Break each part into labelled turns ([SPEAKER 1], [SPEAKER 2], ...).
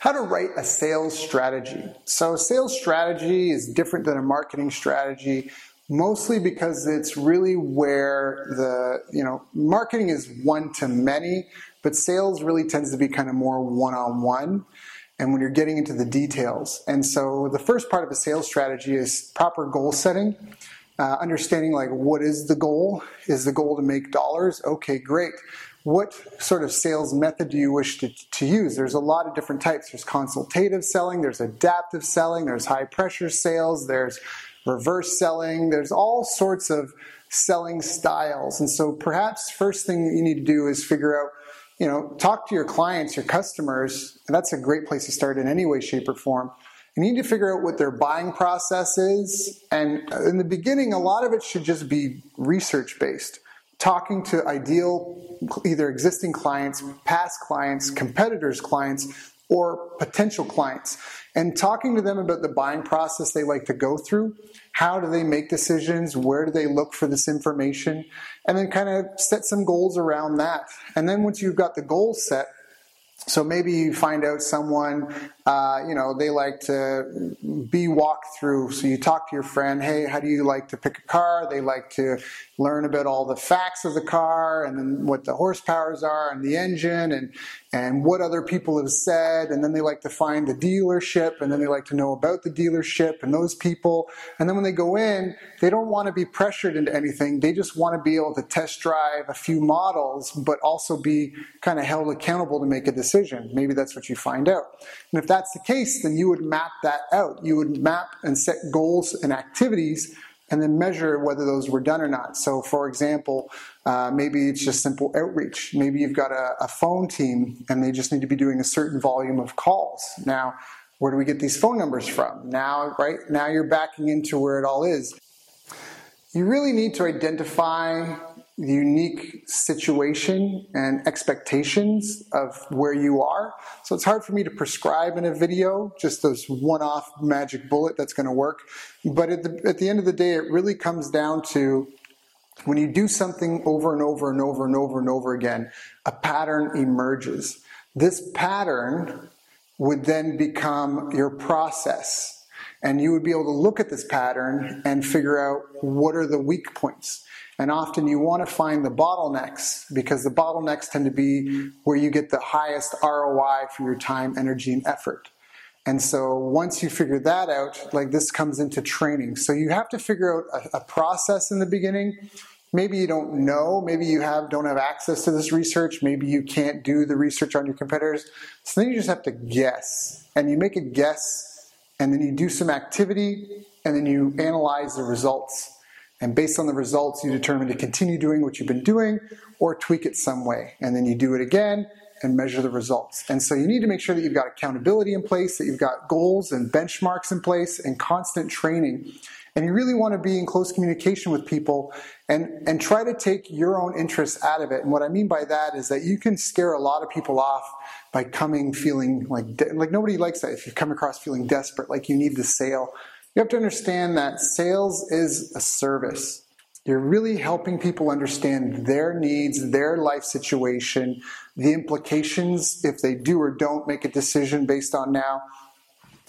[SPEAKER 1] how to write a sales strategy. So, a sales strategy is different than a marketing strategy mostly because it's really where the, you know, marketing is one to many, but sales really tends to be kind of more one on one and when you're getting into the details. And so the first part of a sales strategy is proper goal setting. Uh, understanding like what is the goal? Is the goal to make dollars? Okay, great. What sort of sales method do you wish to, to use? There's a lot of different types. There's consultative selling, there's adaptive selling, there's high pressure sales, there's reverse selling, there's all sorts of selling styles. And so perhaps first thing you need to do is figure out you know, talk to your clients, your customers, and that's a great place to start in any way, shape, or form. You need to figure out what their buying process is. And in the beginning, a lot of it should just be research based. Talking to ideal, either existing clients, past clients, mm-hmm. competitors' clients, or potential clients, and talking to them about the buying process they like to go through how do they make decisions? Where do they look for this information? And then kind of set some goals around that. And then once you've got the goals set, so maybe you find out someone, uh, you know, they like to be walked through. So you talk to your friend, hey, how do you like to pick a car? They like to learn about all the facts of the car and then what the horsepowers are and the engine and and what other people have said. And then they like to find the dealership and then they like to know about the dealership and those people. And then when they go in, they don't want to be pressured into anything. They just want to be able to test drive a few models, but also be kind of held accountable to make a decision. Maybe that's what you find out. And if that's the case, then you would map that out. You would map and set goals and activities and then measure whether those were done or not. So, for example, uh, maybe it's just simple outreach. Maybe you've got a, a, phone team and they just need to be doing a certain volume of calls. Now, where do we get these phone numbers from? Now, right now, you're backing into where it all is. You really need to identify the unique situation and expectations of where you are. So it's hard for me to prescribe in a video just those one off magic bullet that's going to work. But at the, at the end of the day, it really comes down to when you do something over and over and over and over and over again, a pattern emerges. This pattern would then become your process. And you would be able to look at this pattern and figure out what are the weak points. And often you want to find the bottlenecks because the bottlenecks tend to be where you get the highest ROI for your time, energy, and effort. And so once you figure that out, like this comes into training. So you have to figure out a, a, process in the beginning. Maybe you don't know, maybe you have don't have access to this research, maybe you can't do the research on your competitors. So then you just have to guess. And you make a guess and then you do some activity and then you analyze the results. And based on the results, you determine to continue doing what you've been doing or tweak it some way. And then you do it again and measure the results. And so you need to make sure that you've got accountability in place, that you've got goals and benchmarks in place, and constant training. And you really want to be in close communication with people and, and try to take your own interests out of it. And what I mean by that is that you can scare a lot of people off by coming feeling like, de- like nobody likes that if you come across feeling desperate, like you need the sale. You have to understand that sales is a service. You're really helping people understand their needs, their life situation, the implications if they do or don't make a decision based on now,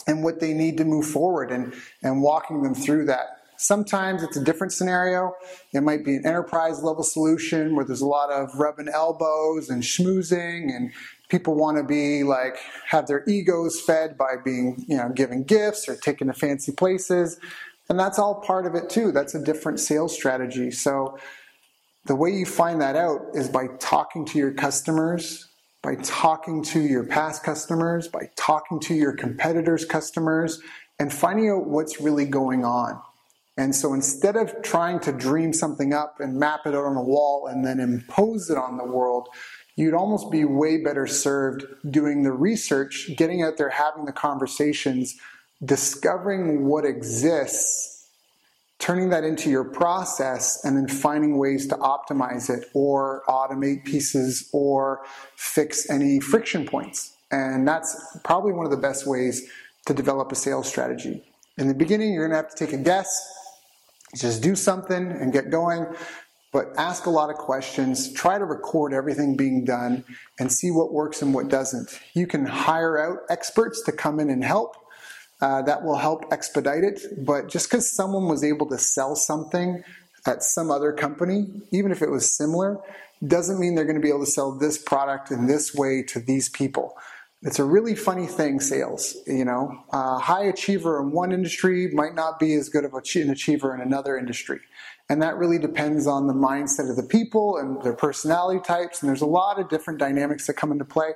[SPEAKER 1] and what they need to move forward and, and walking them through that. Sometimes it's a different scenario. It might be an enterprise level solution where there's a lot of rubbing elbows and schmoozing and people want to be like have their egos fed by being you know given gifts or taken to fancy places. And that's all part of it too. That's a different sales strategy. So the way you find that out is by talking to your customers by talking to your past customers by talking to your competitors customers and finding out what's really going on. And so instead of trying to dream something up and map it out on a wall and then impose it on the world you'd almost be way better served doing the research, getting out there, having the conversations, discovering what exists, turning that into your process, and then finding ways to optimize it or automate pieces or fix any friction points. And that's probably one of the best ways to develop a sales strategy. In the beginning, you're to have to take a guess, just do something and get going but ask a lot of questions, try to record everything being done, and see what works and what doesn't. You can hire out experts to come in and help. Uh, that will help expedite it, but just because someone was able to sell something at some other company, even if it was similar, doesn't mean they're going to be able to sell this product in this way to these people. It's a really funny thing, sales. You know, a high achiever in one industry might not be as good of an achiever in another industry. And that really depends on the mindset of the people and their personality types. And there's a lot of different dynamics that come into play.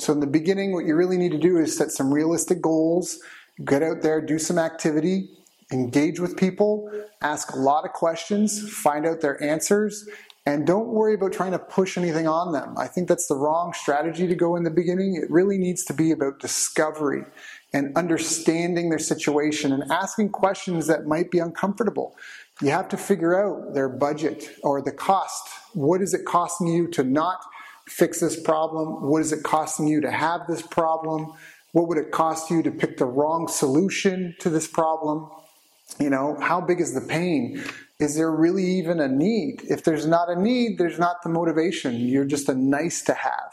[SPEAKER 1] So, in the beginning, what you really need to do is set some realistic goals, get out there, do some activity, engage with people, ask a lot of questions, find out their answers, and don't worry about trying to push anything on them. I think that's the wrong strategy to go in the beginning. It really needs to be about discovery and understanding their situation and asking questions that might be uncomfortable. You have to figure out their budget or the cost. What is it costing you to not fix this problem? What is it costing you to have this problem? What would it cost you to pick the wrong solution to this problem? You know, how big is the pain? Is there really even a need? If there's not a need, there's not the motivation. You're just a nice to have.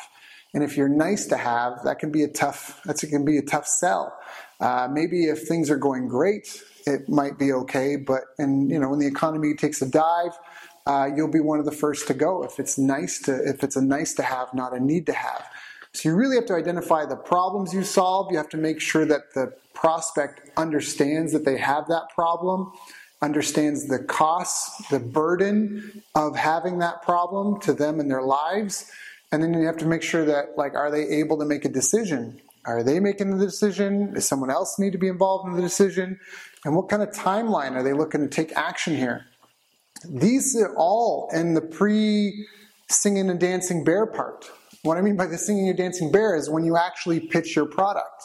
[SPEAKER 1] And if you're nice to have, that can be a tough. That can be a tough sell. Uh, maybe if things are going great, it might be okay. But and you know when the economy takes a dive, uh, you'll be one of the first to go. If it's nice to, if it's a nice to have, not a need to have. So you really have to identify the problems you solve. You have to make sure that the prospect understands that they have that problem, understands the costs, the burden of having that problem to them in their lives. And then you have to make sure that, like, are they able to make a decision? Are they making the decision? Does someone else need to be involved in the decision? And what kind of timeline are they looking to take action here? These are all in the pre singing and dancing bear part. What I mean by the singing and dancing bear is when you actually pitch your product.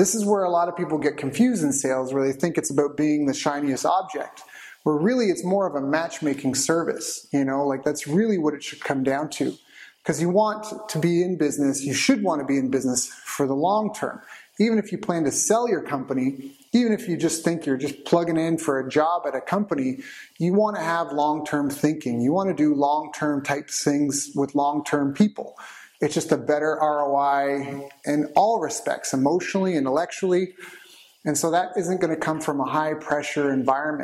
[SPEAKER 1] This is where a lot of people get confused in sales, where they think it's about being the shiniest object, where really it's more of a matchmaking service. You know, like that's really what it should come down to. Because you want to be in business, you should want to be in business for the long term. Even if you plan to sell your company, even if you just think you're just plugging in for a job at a company, you want to have long term thinking. You want to do long term type things with long term people. It's just a better ROI in all respects, emotionally, intellectually. And so that isn't going to come from a high pressure environment.